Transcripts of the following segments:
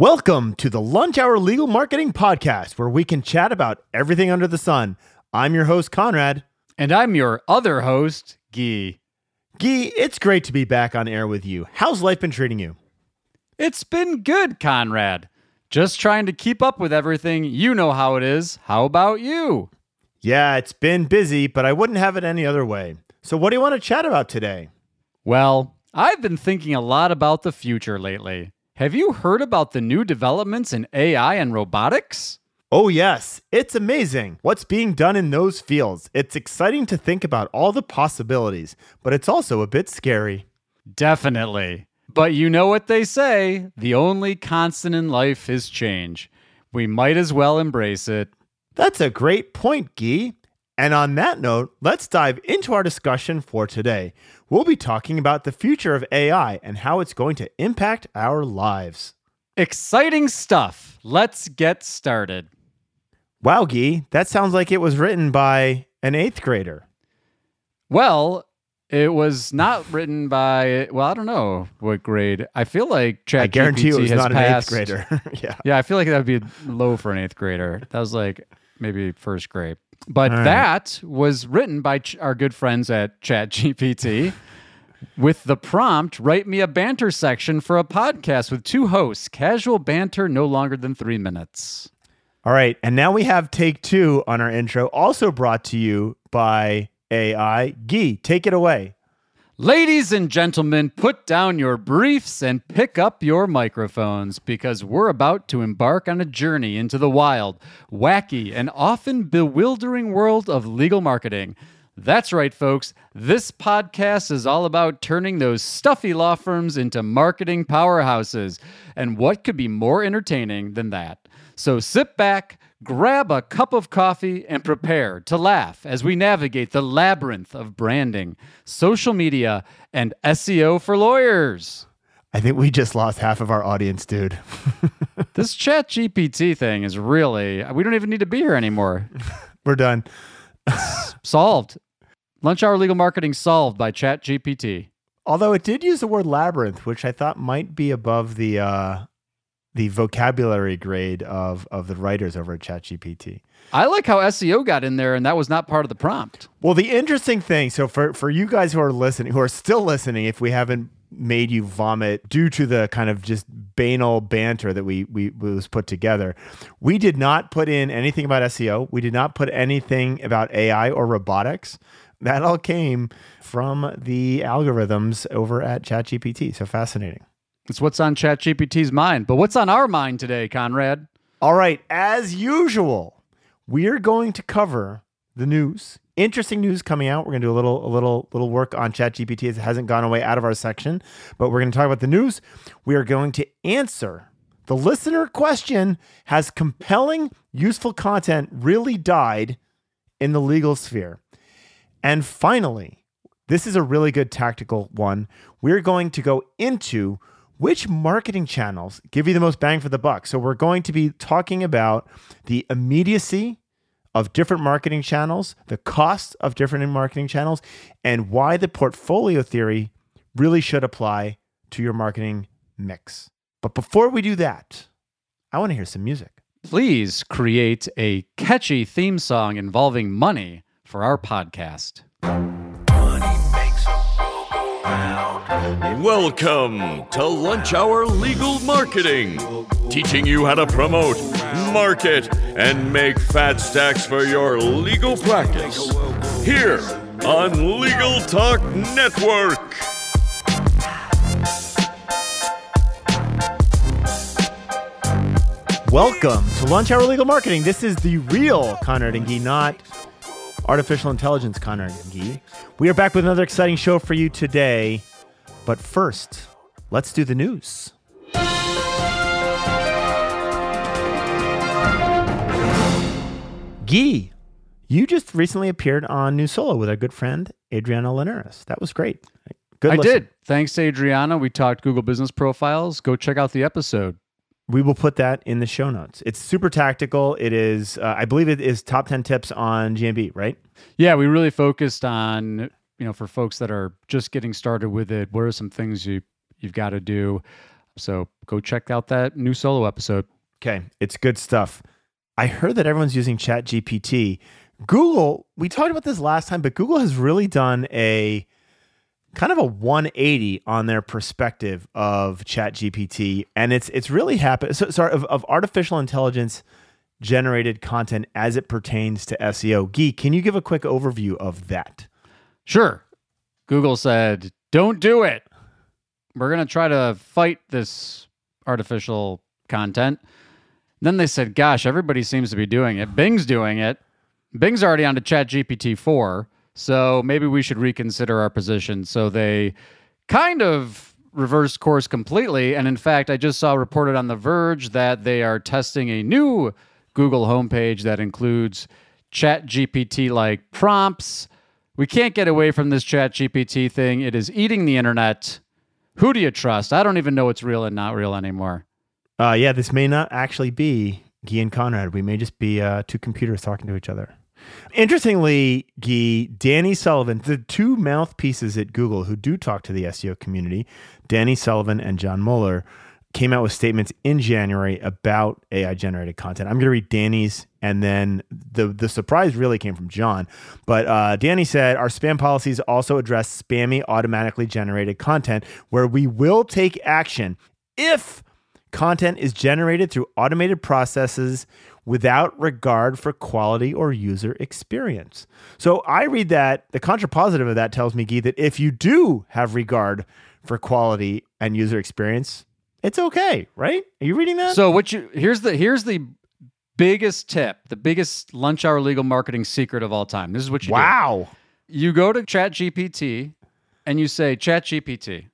Welcome to the Lunch Hour Legal Marketing Podcast, where we can chat about everything under the sun. I'm your host, Conrad. And I'm your other host, Gyi. Gyi, it's great to be back on air with you. How's life been treating you? It's been good, Conrad. Just trying to keep up with everything. You know how it is. How about you? Yeah, it's been busy, but I wouldn't have it any other way. So, what do you want to chat about today? Well, I've been thinking a lot about the future lately. Have you heard about the new developments in AI and robotics? Oh, yes. It's amazing what's being done in those fields. It's exciting to think about all the possibilities, but it's also a bit scary. Definitely. But you know what they say the only constant in life is change. We might as well embrace it. That's a great point, Gyi. And on that note, let's dive into our discussion for today. We'll be talking about the future of AI and how it's going to impact our lives. Exciting stuff. Let's get started. Wow, Gyi, that sounds like it was written by an eighth grader. Well, it was not written by, well, I don't know what grade. I feel like Chat I guarantee you it was not passed, an eighth grader. yeah. Yeah, I feel like that would be low for an eighth grader. That was like maybe first grade. But right. that was written by ch- our good friends at ChatGPT with the prompt write me a banter section for a podcast with two hosts, casual banter no longer than three minutes. All right. And now we have take two on our intro, also brought to you by AI. Gyi, take it away. Ladies and gentlemen, put down your briefs and pick up your microphones because we're about to embark on a journey into the wild, wacky, and often bewildering world of legal marketing. That's right, folks. This podcast is all about turning those stuffy law firms into marketing powerhouses. And what could be more entertaining than that? So sit back, grab a cup of coffee, and prepare to laugh as we navigate the labyrinth of branding, social media, and SEO for lawyers. I think we just lost half of our audience, dude. This chat GPT thing is really, we don't even need to be here anymore. We're done. Solved. Lunch Hour Legal Marketing solved by Chat GPT. Although it did use the word labyrinth, which I thought might be above the uh, the vocabulary grade of of the writers over at ChatGPT. I like how SEO got in there and that was not part of the prompt. Well, the interesting thing, so for for you guys who are listening, who are still listening, if we haven't made you vomit due to the kind of just banal banter that we we was put together, we did not put in anything about SEO. We did not put anything about AI or robotics. That all came from the algorithms over at ChatGPT. So fascinating. It's what's on ChatGPT's mind. But what's on our mind today, Conrad? All right, as usual, we're going to cover the news. Interesting news coming out. We're going to do a little a little little work on ChatGPT as it hasn't gone away out of our section, but we're going to talk about the news. We are going to answer the listener question, has compelling useful content really died in the legal sphere? And finally, this is a really good tactical one. We're going to go into which marketing channels give you the most bang for the buck. So, we're going to be talking about the immediacy of different marketing channels, the cost of different marketing channels, and why the portfolio theory really should apply to your marketing mix. But before we do that, I want to hear some music. Please create a catchy theme song involving money for our podcast. Welcome to Lunch Hour Legal Marketing, teaching you how to promote, market, and make fat stacks for your legal practice. Here on Legal Talk Network. Welcome to Lunch Hour Legal Marketing. This is the real Conrad and Gyi, not artificial intelligence Conrad and Gyi. We are back with another exciting show for you today. But first, let's do the news. Gyi, you just recently appeared on New Solo with our good friend Adriana Linares. That was great. Good I listen. did. Thanks to Adriana. We talked Google business profiles. Go check out the episode. We will put that in the show notes. It's super tactical. It is, uh, I believe, it is top ten tips on GMB, right? Yeah, we really focused on, you know, for folks that are just getting started with it, what are some things you you've got to do? So go check out that new solo episode. Okay, it's good stuff. I heard that everyone's using ChatGPT. Google, we talked about this last time, but Google has really done a kind of a 180 on their perspective of ChatGPT, and it's it's really happened. So, sorry, of, of artificial intelligence generated content as it pertains to SEO. Gyi, can you give a quick overview of that? Sure. Google said, don't do it. We're going to try to fight this artificial content. Then they said, gosh, everybody seems to be doing it. Bing's doing it. Bing's already on to ChatGPT 4. So maybe we should reconsider our position. So they kind of reversed course completely. And in fact, I just saw reported on The Verge that they are testing a new Google homepage that includes ChatGPT like prompts. We can't get away from this ChatGPT thing. It is eating the internet. Who do you trust? I don't even know what's real and not real anymore. Uh, yeah, this may not actually be Gyi and Conrad. We may just be uh, two computers talking to each other. Interestingly, Gyi, Danny Sullivan, the two mouthpieces at Google who do talk to the SEO community, Danny Sullivan and John Mueller, came out with statements in January about AI generated content. I'm going to read Danny's, and then the the surprise really came from John. But uh, Danny said our spam policies also address spammy automatically generated content, where we will take action if content is generated through automated processes without regard for quality or user experience. So I read that the contrapositive of that tells me, Gyi, that if you do have regard for quality and user experience, it's okay, right? Are you reading that? So what you here's the here's the biggest tip, the biggest lunch hour legal marketing secret of all time. This is what you wow. do. You go to ChatGPT and you say, ChatGPT,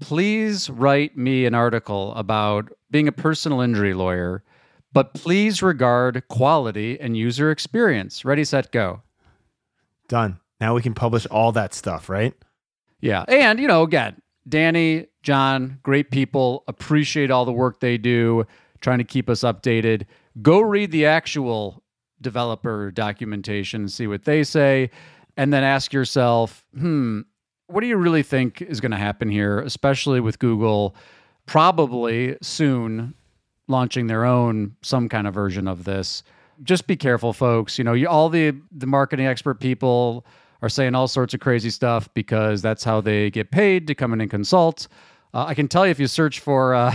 please write me an article about being a personal injury lawyer, but please regard quality and user experience. Ready, set, go. Done. Now we can publish all that stuff, right? Yeah. And, you know, again, Danny, John, great people, appreciate all the work they do, trying to keep us updated. Go read the actual developer documentation, and see what they say, and then ask yourself, hmm, what do you really think is going to happen here, especially with Google probably soon launching their own some kind of version of this? Just be careful, folks. You know, you, all the the marketing expert people are saying all sorts of crazy stuff because that's how they get paid to come in and consult. Uh, I can tell you if you search for uh,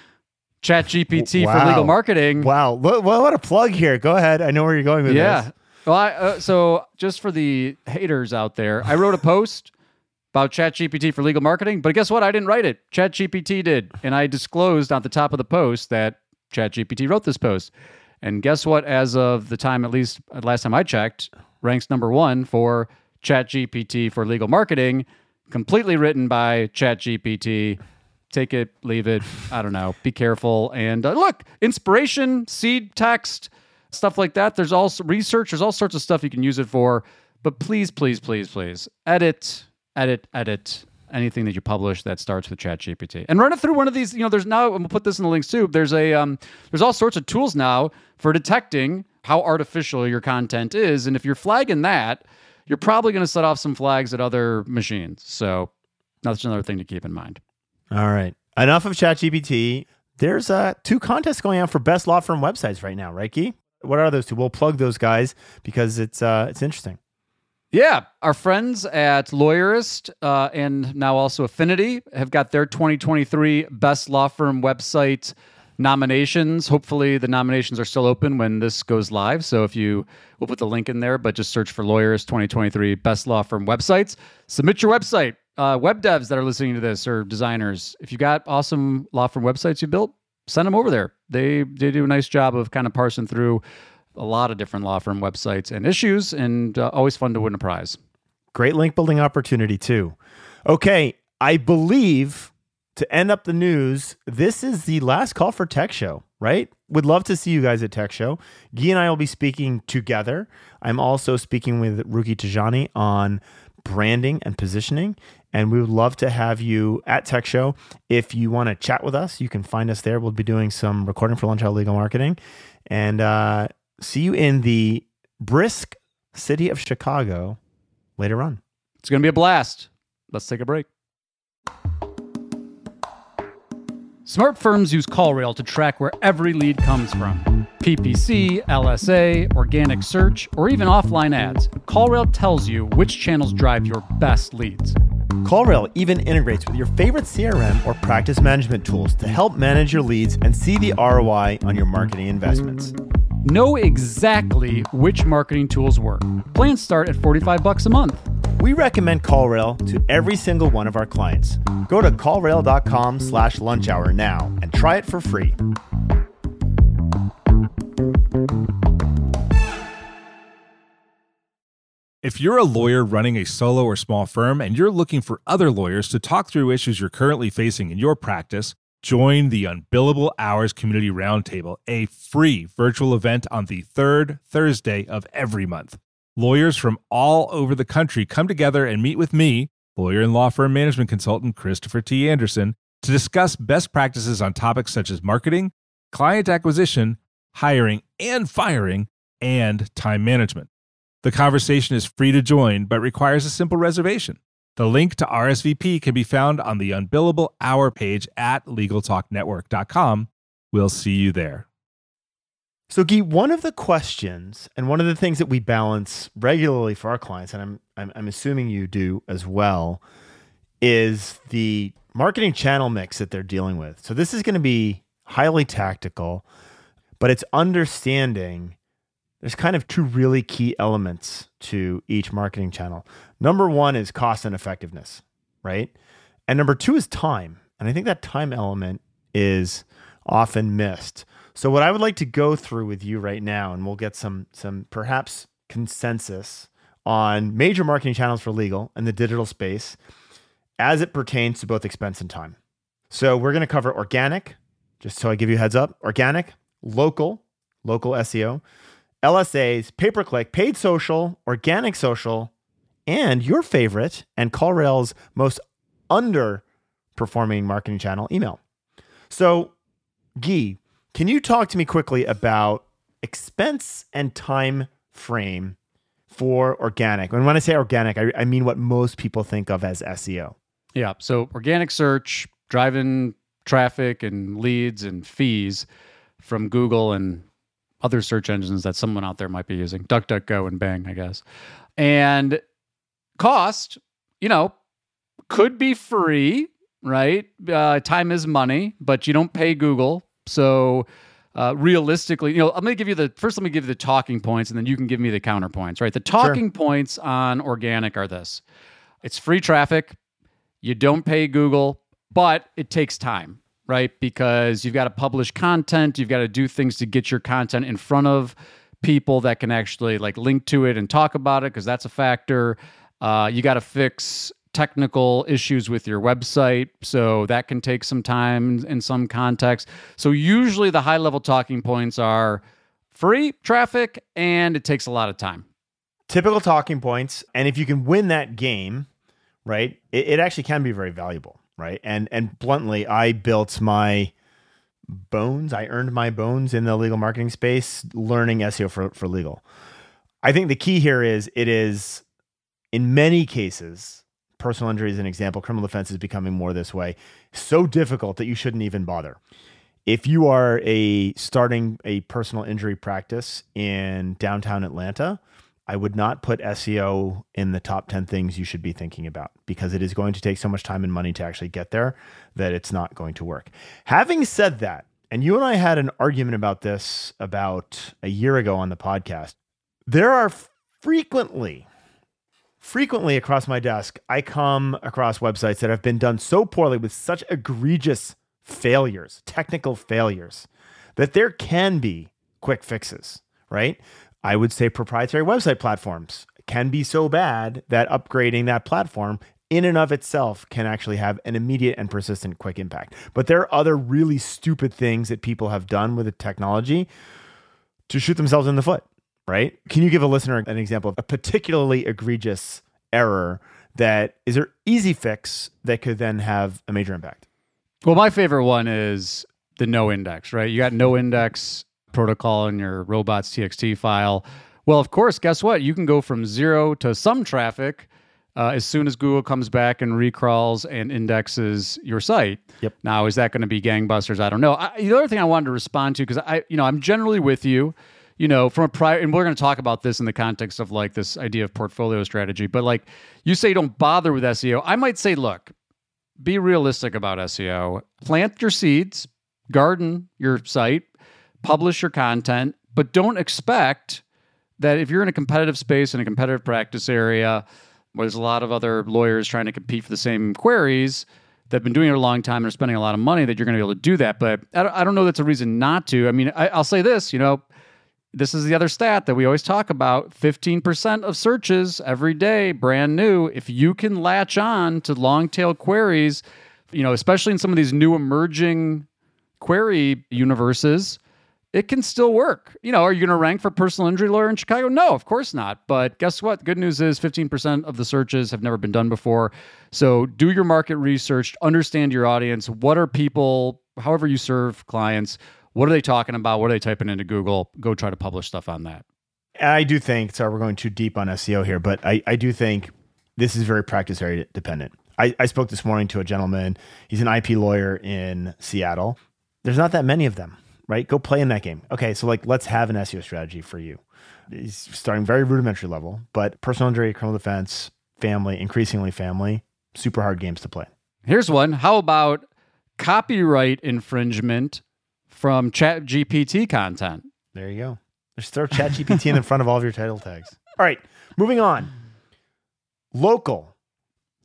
Chat GPT Wow. for legal marketing, Wow. What, what a plug here. Go ahead. I know where you're going with yeah. this. Yeah. Well, I, uh, so just for the haters out there, I wrote a post about ChatGPT for legal marketing, but guess what? I didn't write it. ChatGPT did, and I disclosed at the top of the post that ChatGPT wrote this post. And guess what? As of the time, at least uh, last time I checked, ranks number one for ChatGPT for legal marketing, completely written by ChatGPT. Take it, leave it. I don't know. Be careful. And uh, look, inspiration, seed text, stuff like that. There's also research. There's all sorts of stuff you can use it for. But please, please, please, please edit, edit, edit anything that you publish that starts with ChatGPT and run it through one of these. You know, there's now. I'm gonna put this in the links too. There's a um, there's all sorts of tools now for detecting how artificial your content is, and if you're flagging that, you're probably going to set off some flags at other machines. So that's another thing to keep in mind. All right. Enough of ChatGPT. There's uh, two contests going on for best law firm websites right now, right, Gyi? What are those two? We'll plug those guys because it's uh, it's interesting. Yeah, our friends at Lawyerist uh, and now also Affinity have got their 2023 Best Law Firm website nominations. Hopefully, the nominations are still open when this goes live. So if you, we'll put the link in there, but just search for Lawyerist 2023 Best Law Firm websites. Submit your website. Uh, web devs that are listening to this or designers, if you got awesome law firm websites you built, send them over there. They they do a nice job of kind of parsing through a lot of different law firm websites and issues, and uh, always fun to win a prize. Great link building opportunity too. Okay, I believe to end up the news, this is the last call for Tech Show, right? Would love to see you guys at Tech Show. Gyi and I will be speaking together. I'm also speaking with Ruki Tajani on branding and positioning. And we would love to have you at Tech Show. If you want to chat with us, you can find us there. We'll be doing some recording for Lunch Hour Legal Marketing. And uh, see you in the brisk city of Chicago later on. It's going to be a blast. Let's take a break. Smart firms use CallRail to track where every lead comes from. PPC, LSA, organic search, or even offline ads. CallRail tells you which channels drive your best leads. CallRail even integrates with your favorite CRM or practice management tools to help manage your leads and see the ROI on your marketing investments. Know exactly which marketing tools work. Plans start at 45 bucks a month. We recommend CallRail to every single one of our clients. Go to callrail.com slash lunch hour now and try it for free. If you're a lawyer running a solo or small firm and you're looking for other lawyers to talk through issues you're currently facing in your practice, join the Unbillable Hours Community Roundtable, a free virtual event on the third Thursday of every month. Lawyers from all over the country come together and meet with me, lawyer and law firm management consultant Christopher T. Anderson, to discuss best practices on topics such as marketing, client acquisition, hiring and firing, and time management. The conversation is free to join, but requires a simple reservation. The link to RSVP can be found on the Unbillable Hour page at LegalTalkNetwork.com. We'll see you there. So, Gyi, one of the questions and one of the things that we balance regularly for our clients, and I'm, I'm, I'm assuming you do as well, is the marketing channel mix that they're dealing with. So, this is going to be highly tactical, but it's understanding there's kind of two really key elements to each marketing channel. Number one is cost and effectiveness, right? And number two is time. And I think that time element is often missed. So what I would like to go through with you right now, and we'll get some some perhaps consensus on major marketing channels for legal and the digital space as it pertains to both expense and time. So we're going to cover organic, just so I give you heads up, organic, local, local SEO, LSAs, pay per click, paid social, organic social, and your favorite and CallRail's most underperforming marketing channel, email. So, Gyi, can you talk to me quickly about expense and time frame for organic? And when I say organic, I, I mean what most people think of as SEO. Yeah. So, organic search, driving traffic and leads and fees from Google and other search engines that someone out there might be using DuckDuckGo and Bing, I guess. And cost, you know, could be free, right? Uh, time is money, but you don't pay Google. So, uh, realistically, you know, I'm going to give you the first, let me give you the talking points and then you can give me the counterpoints, right? The talking sure. points on organic are this it's free traffic, you don't pay Google, but it takes time right? Because you've got to publish content, you've got to do things to get your content in front of people that can actually like link to it and talk about it because that's a factor. Uh, you got to fix technical issues with your website, so that can take some time in some context. So usually the high level talking points are free traffic and it takes a lot of time. Typical talking points, and if you can win that game, right, it, it actually can be very valuable right? And and bluntly, I built my bones. I earned my bones in the legal marketing space learning SEO for, for legal. I think the key here is it is in many cases, personal injury is an example, criminal defense is becoming more this way, so difficult that you shouldn't even bother. If you are a starting a personal injury practice in downtown Atlanta, I would not put SEO in the top 10 things you should be thinking about because it is going to take so much time and money to actually get there that it's not going to work. Having said that, and you and I had an argument about this about a year ago on the podcast, there are frequently, frequently across my desk, I come across websites that have been done so poorly with such egregious failures, technical failures, that there can be quick fixes, right? I would say proprietary website platforms can be so bad that upgrading that platform in and of itself can actually have an immediate and persistent quick impact. But there are other really stupid things that people have done with the technology to shoot themselves in the foot, right? Can you give a listener an example of a particularly egregious error that is there easy fix that could then have a major impact? Well, my favorite one is the no index, right? You got no index protocol in your robots.txt file. Well, of course, guess what? You can go from zero to some traffic uh, as soon as Google comes back and recrawls and indexes your site. Yep. Now, is that going to be gangbusters? I don't know. I, the other thing I wanted to respond to because I, you know, I'm generally with you. You know, from a prior, and we're going to talk about this in the context of like this idea of portfolio strategy. But like you say, don't bother with SEO. I might say, look, be realistic about SEO. Plant your seeds, garden your site, publish your content, but don't expect that if you're in a competitive space in a competitive practice area where there's a lot of other lawyers trying to compete for the same queries that have been doing it a long time and are spending a lot of money that you're going to be able to do that. But I don't, know that's a reason not to. I mean, I, I'll say this, you know, this is the other stat that we always talk about 15% of searches every day brand new if you can latch on to long tail queries you know especially in some of these new emerging query universes it can still work you know are you going to rank for personal injury lawyer in chicago no of course not but guess what good news is 15% of the searches have never been done before so do your market research understand your audience what are people however you serve clients what are they talking about? What are they typing into Google? Go try to publish stuff on that. I do think, sorry, we're going too deep on SEO here, but I, I do think this is very practice area dependent. I, I spoke this morning to a gentleman. He's an IP lawyer in Seattle. There's not that many of them, right? Go play in that game. Okay, so like let's have an SEO strategy for you. Starting very rudimentary level, but personal injury, criminal defense, family, increasingly family, super hard games to play. Here's one. How about copyright infringement from Chat GPT content. There you go. Just throw Chat GPT in the front of all of your title tags. All right, moving on. Local.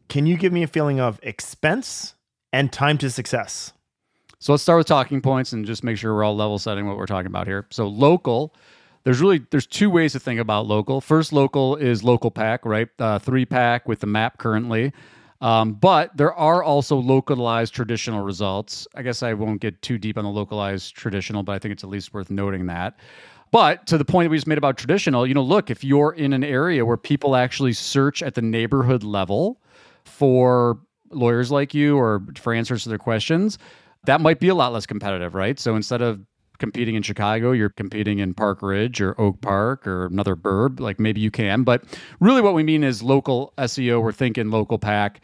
Can you give me a feeling of expense and time to success? So let's start with talking points and just make sure we're all level setting what we're talking about here. So local, there's really there's two ways to think about local. First, local is local pack, right? Uh, three pack with the map currently. Um, but there are also localized traditional results. I guess I won't get too deep on the localized traditional, but I think it's at least worth noting that. But to the point that we just made about traditional, you know, look, if you're in an area where people actually search at the neighborhood level for lawyers like you or for answers to their questions, that might be a lot less competitive, right? So instead of competing in Chicago, you're competing in Park Ridge or Oak Park or another burb, like maybe you can. But really, what we mean is local SEO. We're thinking local pack,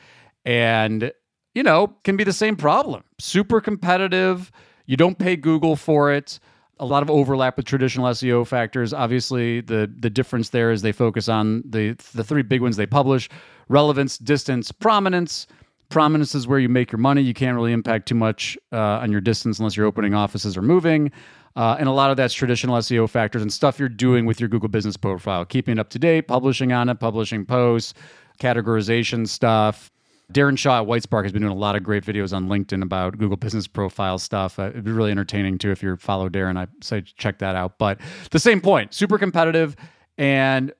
and you know, can be the same problem. Super competitive. You don't pay Google for it. A lot of overlap with traditional SEO factors. Obviously, the the difference there is they focus on the the three big ones they publish: relevance, distance, prominence prominence is where you make your money. You can't really impact too much uh, on your distance unless you're opening offices or moving. Uh, and a lot of that's traditional SEO factors and stuff you're doing with your Google business profile, keeping it up to date, publishing on it, publishing posts, categorization stuff. Darren Shaw at Whitespark has been doing a lot of great videos on LinkedIn about Google business profile stuff. Uh, it'd be really entertaining too if you follow Darren. I say check that out. But the same point, super competitive and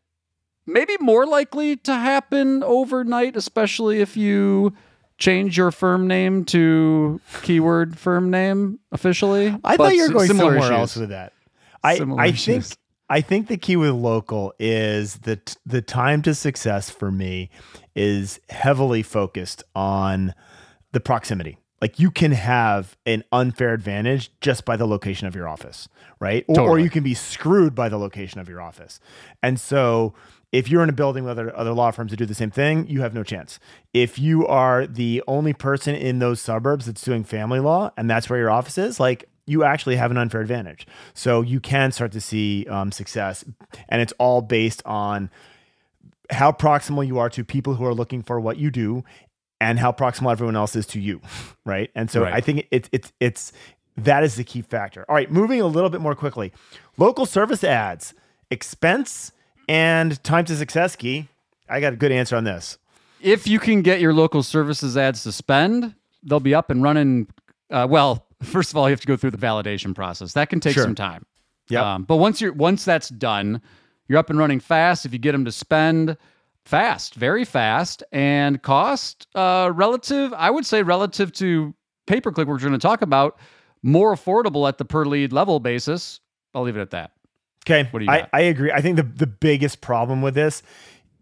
maybe more likely to happen overnight, especially if you change your firm name to keyword firm name officially. I thought you were going somewhere issues. else with that. I, I think I think the key with local is that the time to success for me is heavily focused on the proximity. Like you can have an unfair advantage just by the location of your office, right? Or, or you can be screwed by the location of your office. And so if you're in a building with other, other law firms that do the same thing, you have no chance. If you are the only person in those suburbs that's doing family law and that's where your office is, like you actually have an unfair advantage. So you can start to see um, success. And it's all based on how proximal you are to people who are looking for what you do and how proximal everyone else is to you. Right. And so right. I think it's, it's, it's, that is the key factor. All right. Moving a little bit more quickly local service ads, expense and time to success Gyi. I got a good answer on this. If you can get your local services ads to spend, they'll be up and running. Uh, well, first of all, you have to go through the validation process. That can take sure. some time. Yeah. Um, but once you're once that's done, you're up and running fast. If you get them to spend fast, very fast, and cost uh, relative, I would say relative to pay per click, we're going to talk about, more affordable at the per lead level basis. I'll leave it at that. Okay. What do you I, I agree. I think the, the biggest problem with this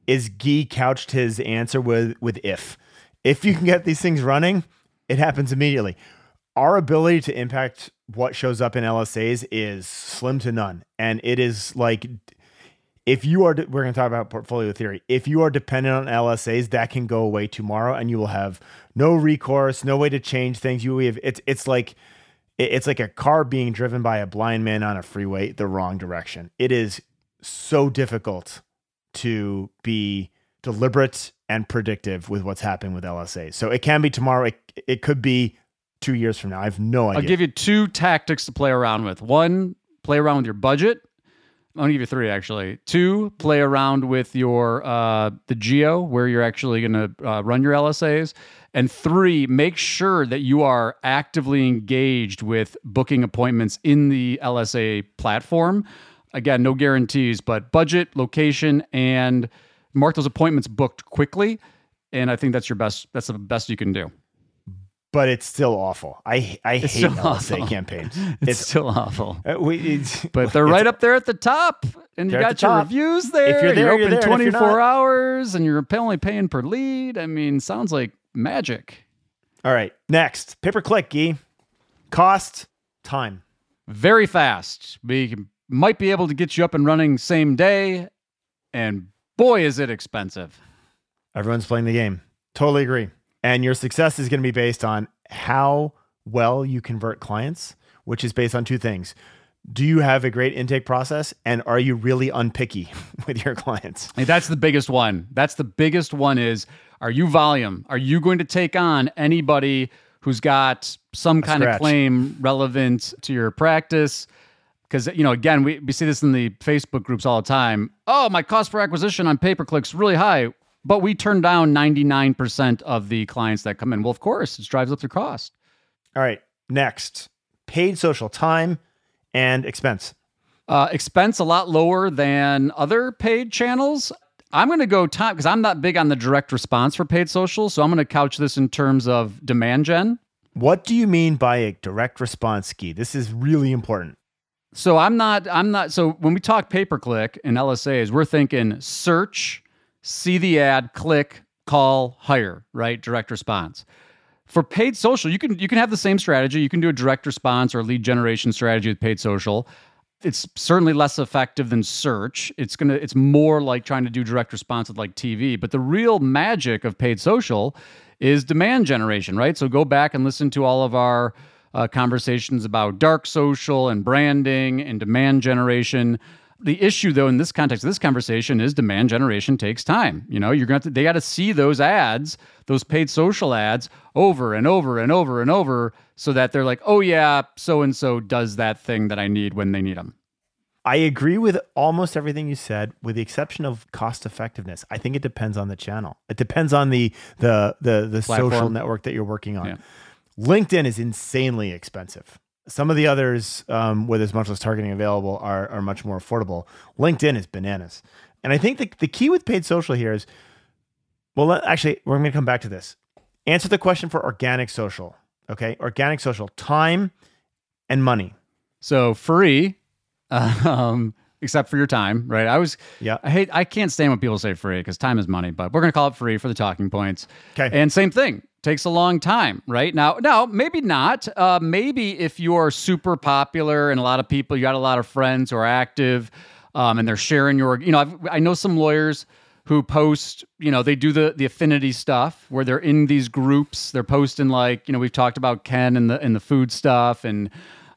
is Gyi couched his answer with with if. If you can get these things running, it happens immediately. Our ability to impact what shows up in LSAs is slim to none. And it is like if you are, we're going to talk about portfolio theory. If you are dependent on LSAs, that can go away tomorrow, and you will have no recourse, no way to change things. You have it's it's like it's like a car being driven by a blind man on a freeway the wrong direction. It is so difficult to be deliberate and predictive with what's happening with LSA. So it can be tomorrow. It, it could be two years from now. I have no idea. I'll give you two tactics to play around with. One, play around with your budget. I'm gonna give you three actually. Two, play around with your uh, the geo where you're actually gonna uh, run your LSAs, and three, make sure that you are actively engaged with booking appointments in the LSA platform. Again, no guarantees, but budget, location, and mark those appointments booked quickly. And I think that's your best. That's the best you can do but it's still awful. I I It's hate LSA awful. campaigns. It's, still awful. uh, we, it's, But they're it's- right up there at the top, and you got your top. reviews there. If you're there, you're open there, you're 24 not- hours, and you're only paying per lead. I mean, sounds like magic. All right, next pay per click. Gyi, cost, time. Very fast. We might be able to get you up and running same day, and boy, is it expensive. Everyone's playing the game. Totally agree. And your success is going to be based on how well you convert clients, which is based on two things. Do you have a great intake process? And are you really unpicky with your clients? Like, that's the biggest one. That's the biggest one is are you volume? Are you going to take on anybody who's got some kind of claim relevant to your practice? Because, you know, again, we, we see this in the Facebook groups all the time. Oh, my cost per acquisition on pay per click's really high, but we turn down 99% of the clients that come in. Well, of course, it drives up their cost. All right, next paid social time and expense. Uh, expense a lot lower than other paid channels. I'm going to go time because I'm not big on the direct response for paid social. So I'm going to couch this in terms of demand gen. What do you mean by a direct response Gyi? This is really important. So I'm not, I'm not, so when we talk pay per click and LSAs, we're thinking search, see the ad, click, call, hire, right? Direct response. For paid social, you can you can have the same strategy. You can do a direct response or lead generation strategy with paid social. It's certainly less effective than search. It's gonna it's more like trying to do direct response with like TV. But the real magic of paid social is demand generation, right? So go back and listen to all of our uh, conversations about dark social and branding and demand generation. The issue, though, in this context of this conversation, is demand generation takes time. You know, you're going to they got to see those ads, those paid social ads, over and over and over and over, so that they're like, oh yeah, so and so does that thing that I need when they need them. I agree with almost everything you said, with the exception of cost effectiveness. I think it depends on the channel. It depends on the the the the social network that you're working on. Yeah. LinkedIn is insanely expensive. Some of the others, um, where there's much less targeting available, are are much more affordable. LinkedIn is bananas, and I think the the key with paid social here is, well, let- actually, we're going to come back to this. Answer the question for organic social. Okay, organic social, time and money. So free, um, except for your time, right? I was, Yeah. I hate, I can't stand when people say free because time is money, but we're gonna call it free for the talking points. Okay. And same thing, takes a long time, right? Now, now maybe not. Uh, maybe if you are super popular and a lot of people, you got a lot of friends who are active, um, and they're sharing your, you know, I've, I know some lawyers who post, you know, they do the the affinity stuff where they're in these groups. They're posting like, you know, we've talked about Ken and the and the food stuff and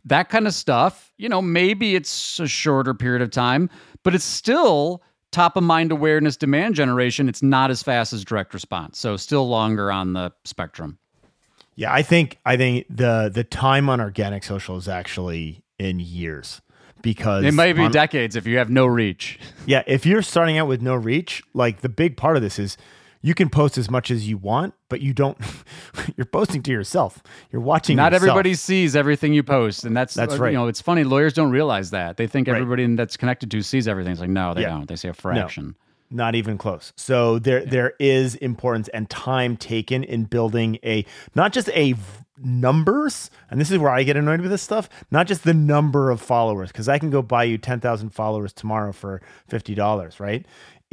that kind of stuff. You know, maybe it's a shorter period of time, but it's still top of mind awareness demand generation. It's not as fast as direct response. So still longer on the spectrum. Yeah, I think I think the the time on organic social is actually in years because It may be on- decades if you have no reach. yeah, if you're starting out with no reach, like the big part of this is you can post as much as you want, but you don't you're posting to yourself. You're watching Not yourself. everybody sees everything you post, and that's That's uh, right. You know, it's funny. Lawyers don't realize that. They think Right. everybody that's connected to sees everything. It's like no, they Yeah. don't. They see a fraction. not even close. So there there is importance and time taken in building a not just a v- numbers, and this is where I get annoyed with this stuff, not just the number of followers cuz I can go buy you 10,000 followers tomorrow for $50, right?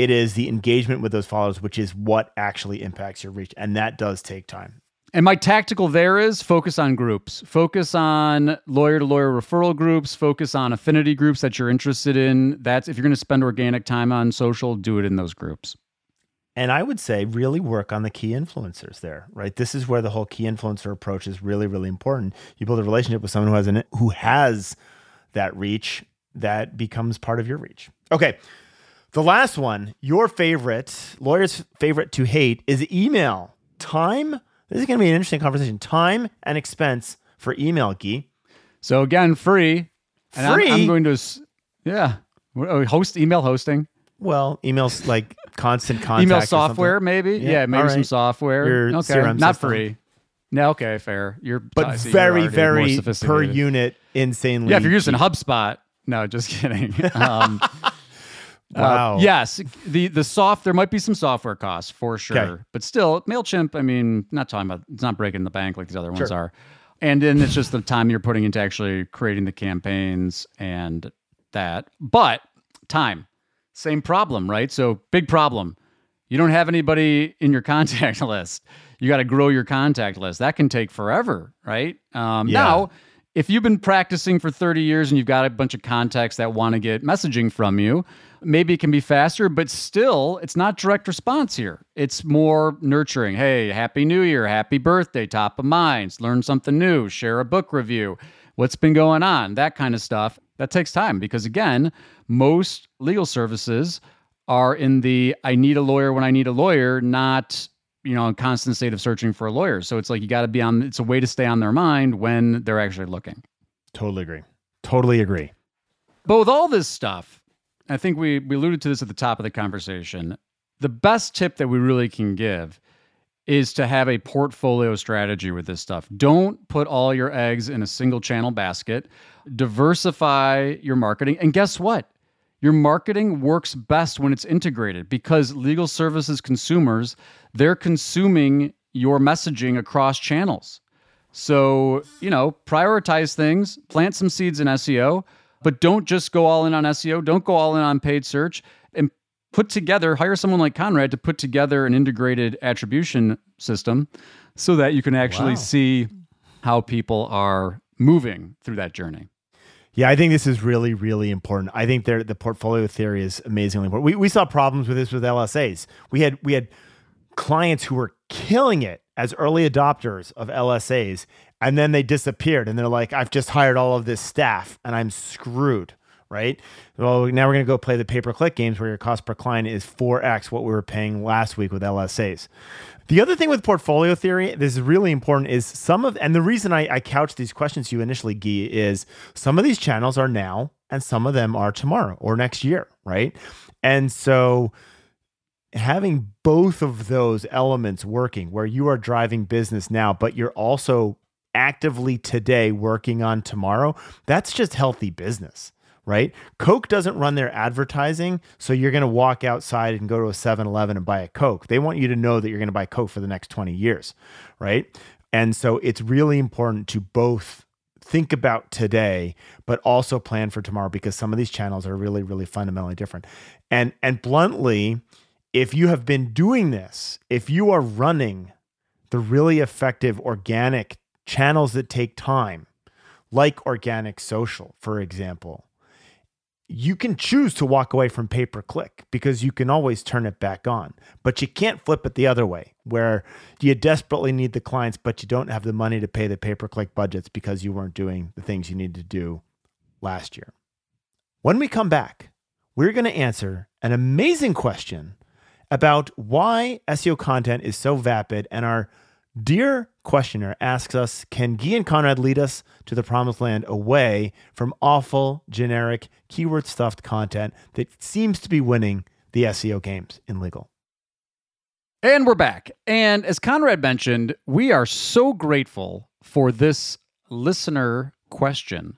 It is the engagement with those followers which is what actually impacts your reach and that does take time. And my tactical there is focus on groups, focus on lawyer to lawyer referral groups, focus on affinity groups that you're interested in. That's if you're going to spend organic time on social, do it in those groups. And I would say really work on the key influencers there, right? This is where the whole key influencer approach is really, really important. You build a relationship with someone who has an who has that reach that becomes part of your reach. Okay. The last one, your favorite, lawyer's favorite to hate is email. Time. This is going to be an interesting conversation. Time and expense for email, Gyi. So again, free. And Free? I'm, I'm going to, yeah, Oh, host email hosting, Well, emails like constant contact. email or software, maybe. Yeah, Yeah, maybe all some software. Your okay, CRM not system. free. No, okay, fair. You're But I see, you're very, very per unit, insanely. Yeah, if you're using cheap. HubSpot. No, just kidding. Um, Wow. Uh, yes, the the soft there might be some software costs for sure, Okay. but still Mailchimp. I mean, not talking about it's not breaking the bank like these other ones Sure. are, and then it's just the time you're putting into actually creating the campaigns and that. But time, same problem, right? So big problem. You don't have anybody in your contact list. You got to grow your contact list. That can take forever, right? Um, Yeah. Now, if you've been practicing for 30 years and you've got a bunch of contacts that want to get messaging from you, maybe it can be faster, but still, it's not direct response here. It's more nurturing. Hey, happy new year, happy birthday, top of minds, learn something new, share a book review, what's been going on, that kind of stuff. That takes time because, again, most legal services are in the I need a lawyer when I need a lawyer, not you know, a constant state of searching for a lawyer. So it's like you got to be on. It's a way to stay on their mind when they're actually looking. Totally agree. Totally agree. But with all this stuff, I think we we alluded to this at the top of the conversation. The best tip that we really can give is to have a portfolio strategy with this stuff. Don't put all your eggs in a single channel basket. Diversify your marketing. And guess what? Your marketing works best when it's integrated because legal services consumers, they're consuming your messaging across channels. So, you know, prioritize things, plant some seeds in SEO, but don't just go all in on SEO. Don't go all in on paid search and put together, hire someone like Conrad to put together an integrated attribution system so that you can actually Wow. see how people are moving through that journey. Yeah, I think this is really, really important. I think the portfolio theory is amazingly important. We, we saw problems with this with LSAs. We had we had clients who were killing it as early adopters of LSAs, and then they disappeared, and they're like, "I've just hired all of this staff, and I'm screwed." Right. Well, now we're gonna go play the pay per click games where your cost per client is four x what we were paying last week with LSAs. The other thing with portfolio theory, this is really important, is some of, and the reason I, I couched these questions to you initially, Gyi, is some of these channels are now and some of them are tomorrow or next year, right? And so having both of those elements working where you are driving business now, but you're also actively today working on tomorrow, that's just healthy business right? Coke doesn't run their advertising, so you're going to walk outside and go to a 7-Eleven and buy a Coke. They want you to know that you're going to buy Coke for the next 20 years, right? And so it's really important to both think about today but also plan for tomorrow because some of these channels are really really fundamentally different. And and bluntly, if you have been doing this, if you are running the really effective organic channels that take time, like organic social, for example, you can choose to walk away from pay per click because you can always turn it back on. But you can't flip it the other way where you desperately need the clients, but you don't have the money to pay the pay per click budgets because you weren't doing the things you needed to do last year. When we come back, we're going to answer an amazing question about why SEO content is so vapid. And our dear questioner asks us Can Gyi and Conrad lead us to the promised land away from awful, generic, keyword stuffed content that seems to be winning the SEO games in legal? And we're back. And as Conrad mentioned, we are so grateful for this listener question.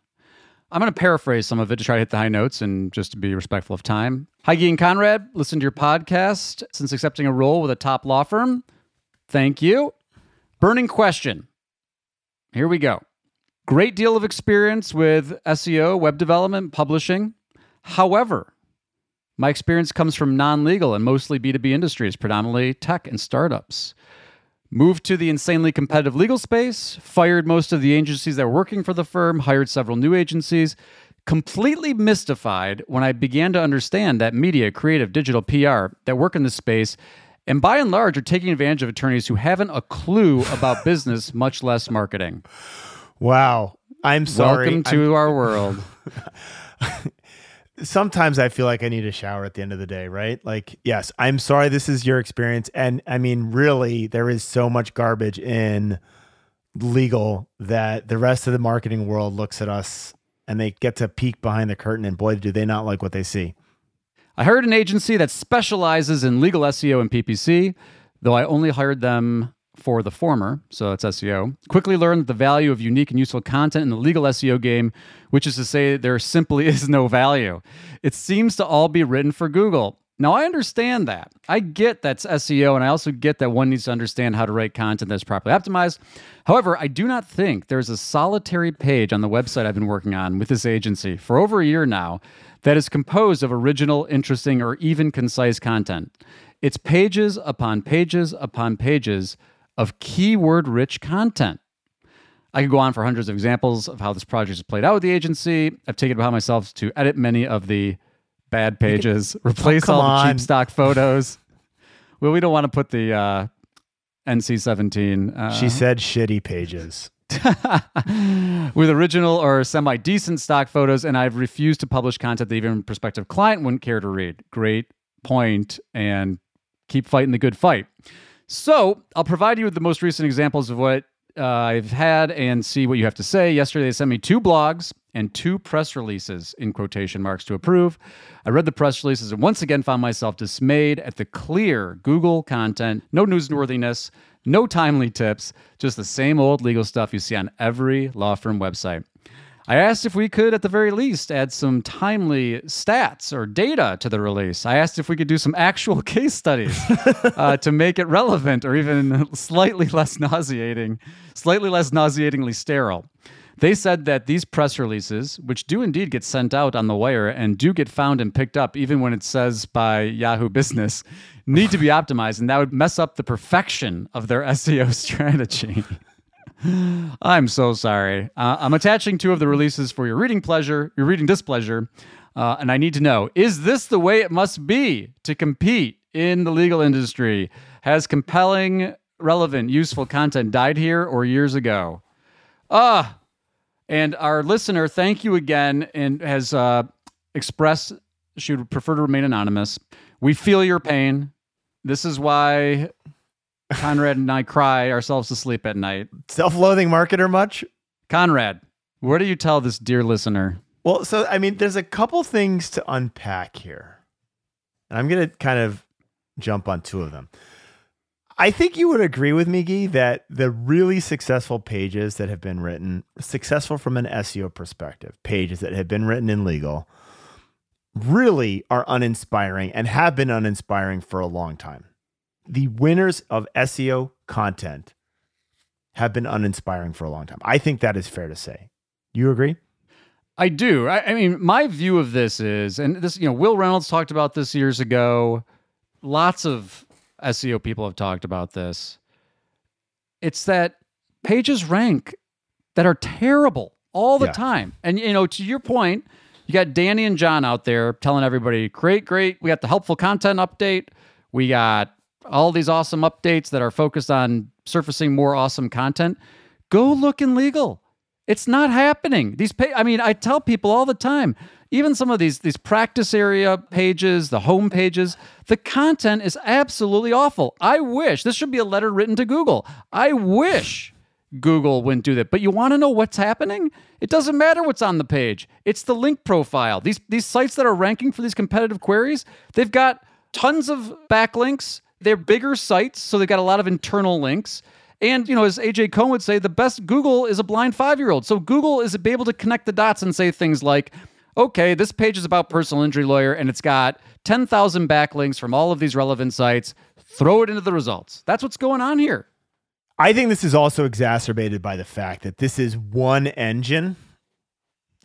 I'm going to paraphrase some of it to try to hit the high notes and just to be respectful of time. Hi, Gyi and Conrad. Listen to your podcast since accepting a role with a top law firm. Thank you. Burning question. Here we go. Great deal of experience with SEO, web development, publishing. However, my experience comes from non legal and mostly B2B industries, predominantly tech and startups. Moved to the insanely competitive legal space, fired most of the agencies that were working for the firm, hired several new agencies. Completely mystified when I began to understand that media, creative, digital, PR that work in this space and by and large are taking advantage of attorneys who haven't a clue about business, much less marketing. Wow. I'm sorry. Welcome to our world. Sometimes I feel like I need a shower at the end of the day, right? Like, yes, I'm sorry this is your experience. And I mean, really, there is so much garbage in legal that the rest of the marketing world looks at us and they get to peek behind the curtain and boy do they not like what they see. I hired an agency that specializes in legal SEO and PPC, though I only hired them for the former, so it's SEO. Quickly learned the value of unique and useful content in the legal SEO game, which is to say there simply is no value. It seems to all be written for Google. Now, I understand that. I get that's SEO, and I also get that one needs to understand how to write content that's properly optimized. However, I do not think there's a solitary page on the website I've been working on with this agency for over a year now that is composed of original, interesting, or even concise content. It's pages upon pages upon pages of keyword rich content. I could go on for hundreds of examples of how this project has played out with the agency. I've taken it upon myself to edit many of the bad pages, replace Oh, all the cheap stock photos. well, we don't want to put the uh, NC 17. Uh, She said shitty pages. with original or semi decent stock photos, and I've refused to publish content that even a prospective client wouldn't care to read. Great point, and keep fighting the good fight. So I'll provide you with the most recent examples of what uh, I've had and see what you have to say. Yesterday, they sent me two blogs and two press releases in quotation marks to approve. I read the press releases and once again found myself dismayed at the clear Google content, no newsworthiness, no timely tips, just the same old legal stuff you see on every law firm website. I asked if we could, at the very least, add some timely stats or data to the release. I asked if we could do some actual case studies uh, to make it relevant or even slightly less nauseating, slightly less nauseatingly sterile. They said that these press releases, which do indeed get sent out on the wire and do get found and picked up, even when it says by Yahoo Business, need to be optimized, and that would mess up the perfection of their SEO strategy. I'm so sorry. Uh, I'm attaching two of the releases for your reading pleasure, your reading displeasure, uh, and I need to know: Is this the way it must be to compete in the legal industry? Has compelling, relevant, useful content died here or years ago? Ah, and our listener, thank you again, and has uh, expressed she would prefer to remain anonymous. We feel your pain. This is why Conrad and I cry ourselves to sleep at night. Self loathing marketer much? Conrad, what do you tell this dear listener? Well, so I mean, there's a couple things to unpack here. And I'm going to kind of jump on two of them. I think you would agree with me, Gyi, that the really successful pages that have been written, successful from an SEO perspective, pages that have been written in legal, really are uninspiring and have been uninspiring for a long time. The winners of SEO content have been uninspiring for a long time. I think that is fair to say. You agree? I do. I, I mean, my view of this is, and this, you know, Wil Reynolds talked about this years ago. Lots of SEO people have talked about this. It's that pages rank that are terrible all the Yeah. time. And, you know, to your point, you got Danny and John out there telling everybody, great, great. We got the helpful content update. We got all these awesome updates that are focused on surfacing more awesome content. Go look in legal. It's not happening. These pay I mean, I tell people all the time, even some of these these practice area pages, the home pages, the content is absolutely awful. I wish this should be a letter written to Google. I wish Google wouldn't do that. But you want to know what's happening? It doesn't matter what's on the page. It's the link profile. These these sites that are ranking for these competitive queries, they've got tons of backlinks. They're bigger sites, so they've got a lot of internal links. And you know, as AJ Kohn would say, the best Google is a blind five-year-old. So Google is able to connect the dots and say things like, "Okay, this page is about personal injury lawyer, and it's got ten thousand backlinks from all of these relevant sites. Throw it into the results." That's what's going on here. I think this is also exacerbated by the fact that this is one engine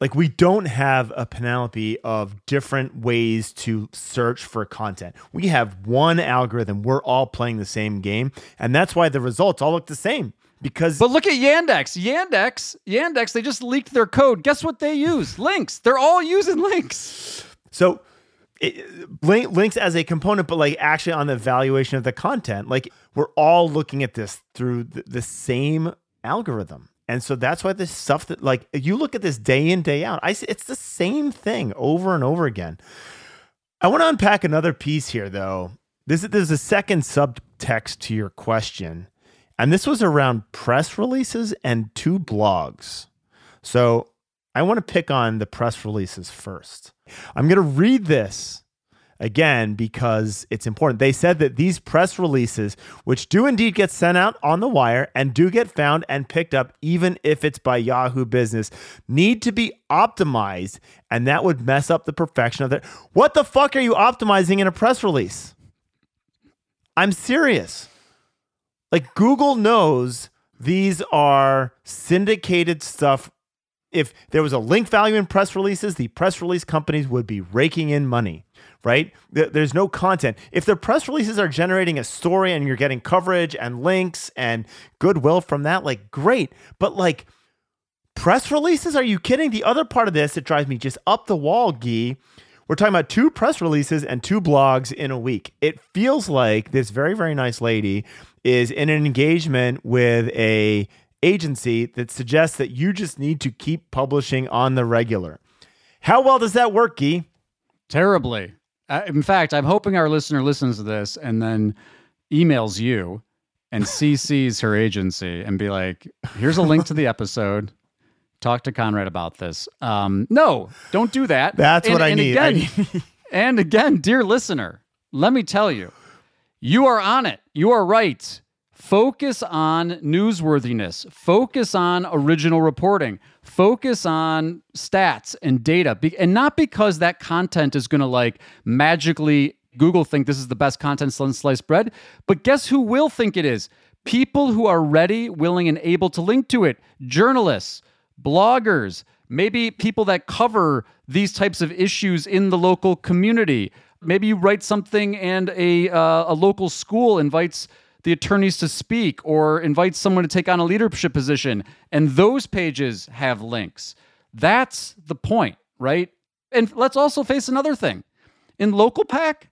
like we don't have a panoply of different ways to search for content. We have one algorithm. We're all playing the same game, and that's why the results all look the same. Because But look at Yandex. Yandex, Yandex, they just leaked their code. Guess what they use? Links. They're all using links. so it, link, links as a component, but like actually on the valuation of the content, like we're all looking at this through the, the same algorithm. And so that's why this stuff that like you look at this day in day out, I see it's the same thing over and over again. I want to unpack another piece here though. This is there's a second subtext to your question. And this was around press releases and two blogs. So I want to pick on the press releases first. I'm going to read this again because it's important. They said that these press releases, which do indeed get sent out on the wire and do get found and picked up, even if it's by Yahoo Business, need to be optimized, and that would mess up the perfection of it. What the fuck are you optimizing in a press release? I'm serious. Like Google knows these are syndicated stuff. If there was a link value in press releases, the press release companies would be raking in money, right? There's no content. If the press releases are generating a story and you're getting coverage and links and goodwill from that, like great. But like press releases, are you kidding? The other part of this that drives me just up the wall, Gee, we're talking about two press releases and two blogs in a week. It feels like this very, very nice lady is in an engagement with a agency that suggests that you just need to keep publishing on the regular. How well does that work, Gee? Terribly. Uh, in fact, I'm hoping our listener listens to this and then emails you and CCs her agency and be like, here's a link to the episode. Talk to Conrad about this. Um, no, don't do that. That's And- what I and need. Again, I need- and again, dear listener, let me tell you, you are on it. You are right. Focus on newsworthiness. Focus on original reporting. Focus on stats and data. And not because that content is going to like magically Google think this is the best content since sliced bread, but guess who will think it is? People who are ready, willing, and able to link to it. Journalists, bloggers, maybe people that cover these types of issues in the local community. Maybe you write something and a uh, a local school invites the attorneys to speak or invite someone to take on a leadership position and those pages have links. That's the point, right? And let's also face another thing. In local pack,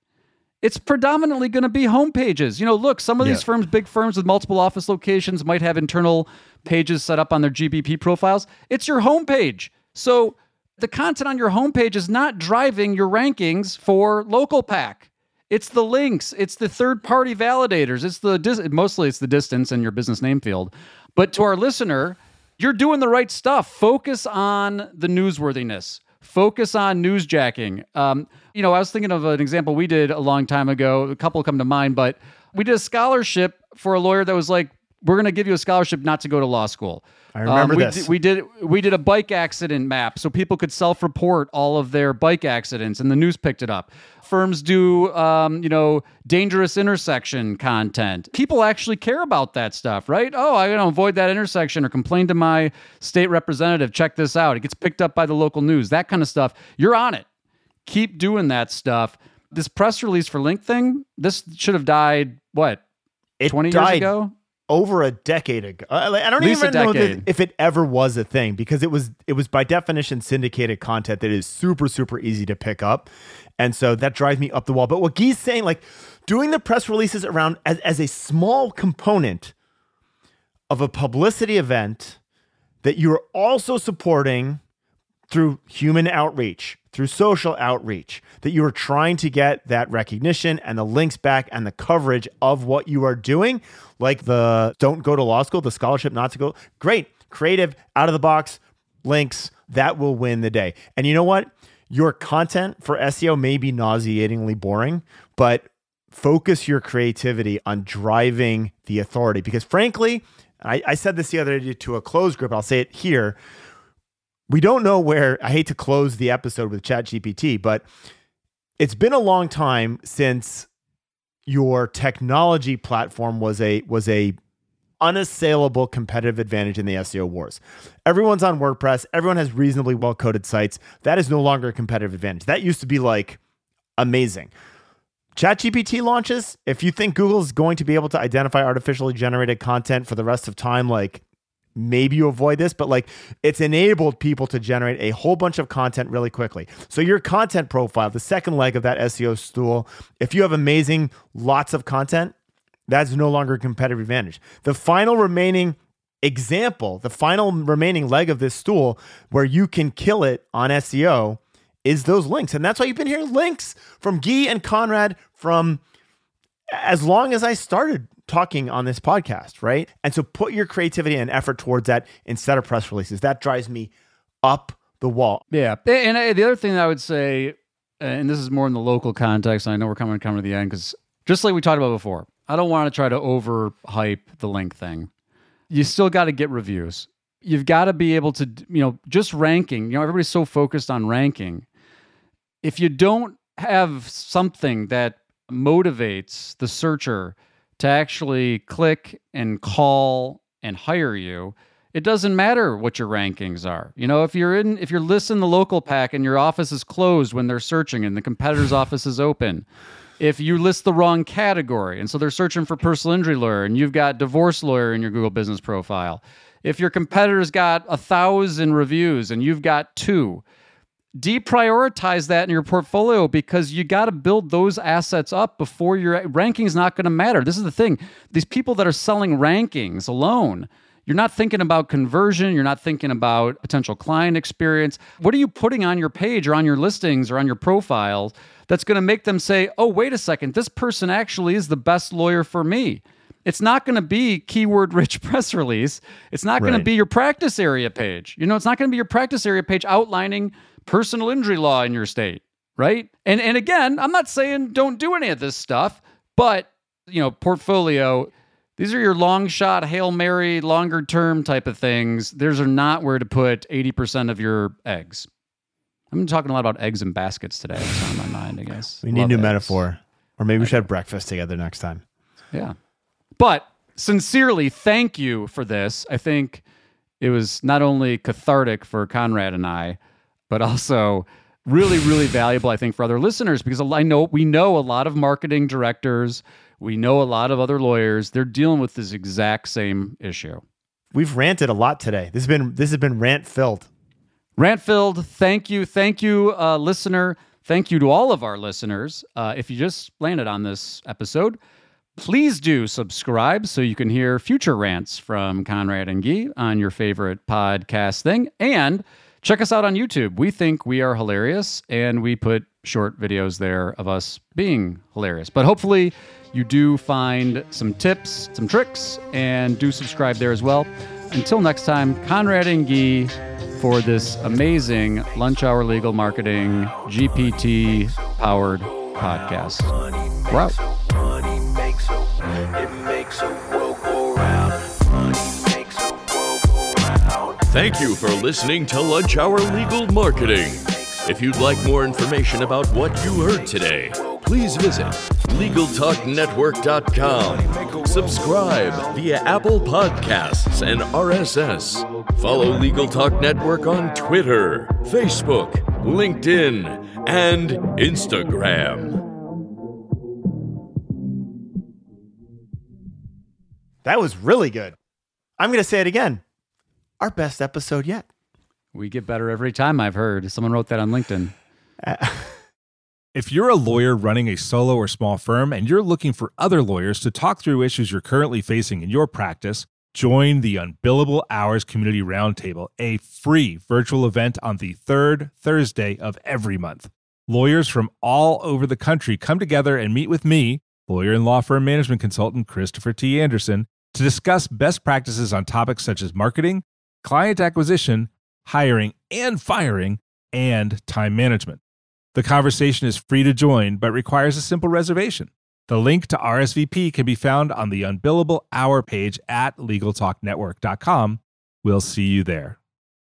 it's predominantly going to be home pages. You know, look, some of these firms, big firms with multiple office locations, might have internal pages set up on their GBP profiles. It's your homepage. So the content on your homepage is not driving your rankings for local pack. It's the links, it's the third party validators, it's the dis- mostly it's the distance in your business name field. But to our listener, you're doing the right stuff. Focus on the newsworthiness. Focus on newsjacking. Um, you know, I was thinking of an example we did a long time ago. A couple come to mind, but we did a scholarship for a lawyer that was like, "We're going to give you a scholarship not to go to law school." I remember Um, we this. Did, we did we did a bike accident map so people could self-report all of their bike accidents, and the news picked it up. Firms do, um, you know, dangerous intersection content. People actually care about that stuff, right? Oh, I don't avoid that intersection or complain to my state representative. Check this out. It gets picked up by the local news. That kind of stuff. You're on it. Keep doing that stuff. This press release for Link thing, this should have died. What? It 20 years died ago? over a decade ago. I don't even know if it ever was a thing because it was it was by definition syndicated content that is super super easy to pick up, and so that drives me up the wall. But what Gyi's saying, like doing the press releases around as, as a small component of a publicity event that you are also supporting through human outreach, through social outreach, that you are trying to get that recognition and the links back and the coverage of what you are doing, like the don't go to law school, the scholarship not to go. Great, creative, out of the box links that will win the day. And you know what? Your content for SEO may be nauseatingly boring, but focus your creativity on driving the authority. Because frankly, I, I said this the other day to a closed group, I'll say it here we don't know where I hate to close the episode with ChatGPT, but it's been a long time since your technology platform was a was a unassailable competitive advantage in the SEO wars. Everyone's on WordPress, everyone has reasonably well coded sites. That is no longer a competitive advantage. That used to be like amazing. ChatGPT launches. If you think Google is going to be able to identify artificially generated content for the rest of time, like maybe you avoid this, but like it's enabled people to generate a whole bunch of content really quickly. So your content profile, the second leg of that SEO stool, if you have amazing lots of content, that's no longer a competitive advantage. The final remaining example, the final remaining leg of this stool where you can kill it on SEO is those links. And that's why you've been hearing links from Gyi and Conrad from as long as I started talking on this podcast, right? And so put your creativity and effort towards that instead of press releases. That drives me up the wall. Yeah. And uh, the other thing that I would say, uh, and this is more in the local context, I know we're coming coming to the end because just like we talked about before, I don't want to try to overhype the link thing. You still got to get reviews. You've got to be able to, you know, just ranking. You know, everybody's so focused on ranking. If you don't have something that motivates the searcher to actually click and call and hire you, it doesn't matter what your rankings are. You know, if you're in if you're listing the local pack and your office is closed when they're searching and the competitor's office is open, if you list the wrong category and so they're searching for personal injury lawyer and you've got divorce lawyer in your Google business profile, if your competitor's got a thousand reviews and you've got two, deprioritize that in your portfolio because you got to build those assets up before your ranking's not going to matter. This is the thing. These people that are selling rankings alone, you're not thinking about conversion, you're not thinking about potential client experience. What are you putting on your page or on your listings or on your profiles that's going to make them say, "Oh, wait a second, this person actually is the best lawyer for me." It's not going to be keyword rich press release. It's not going Right. to be your practice area page. You know, it's not going to be your practice area page outlining personal injury law in your state, right? And and again, I'm not saying don't do any of this stuff, but you know, portfolio, these are your long shot, Hail Mary, longer term type of things. These are not where to put 80% of your eggs. I'm talking a lot about eggs and baskets today. That's on my mind, I guess. We need Love new eggs. metaphor. Or maybe we should have breakfast together next time. Yeah. But sincerely, thank you for this. I think it was not only cathartic for Conrad and I, but also really, really valuable, I think, for other listeners because I know we know a lot of marketing directors, we know a lot of other lawyers, they're dealing with this exact same issue. We've ranted a lot today. This has been this has been rant filled. Rant filled. Thank you. Thank you, uh, listener. Thank you to all of our listeners. Uh, if you just landed on this episode, please do subscribe so you can hear future rants from Conrad and Gyi on your favorite podcast thing. And check us out on YouTube. We think we are hilarious and we put short videos there of us being hilarious. But hopefully, you do find some tips, some tricks, and do subscribe there as well. Until next time, Conrad and Gyi for this amazing lunch hour legal marketing GPT powered podcast. We're out. Thank you for listening to Lunch Hour Legal Marketing. If you'd like more information about what you heard today, please visit LegalTalkNetwork.com. Subscribe via Apple Podcasts and RSS. Follow Legal Talk Network on Twitter, Facebook, LinkedIn, and Instagram. That was really good. I'm going to say it again. Our best episode yet. We get better every time, I've heard. Someone wrote that on LinkedIn. If you're a lawyer running a solo or small firm and you're looking for other lawyers to talk through issues you're currently facing in your practice, join the Unbillable Hours Community Roundtable, a free virtual event on the third Thursday of every month. Lawyers from all over the country come together and meet with me, lawyer and law firm management consultant Christopher T. Anderson, to discuss best practices on topics such as marketing, client acquisition, hiring and firing, and time management. The conversation is free to join, but requires a simple reservation. The link to RSVP can be found on the Unbillable Hour page at LegalTalkNetwork.com. We'll see you there.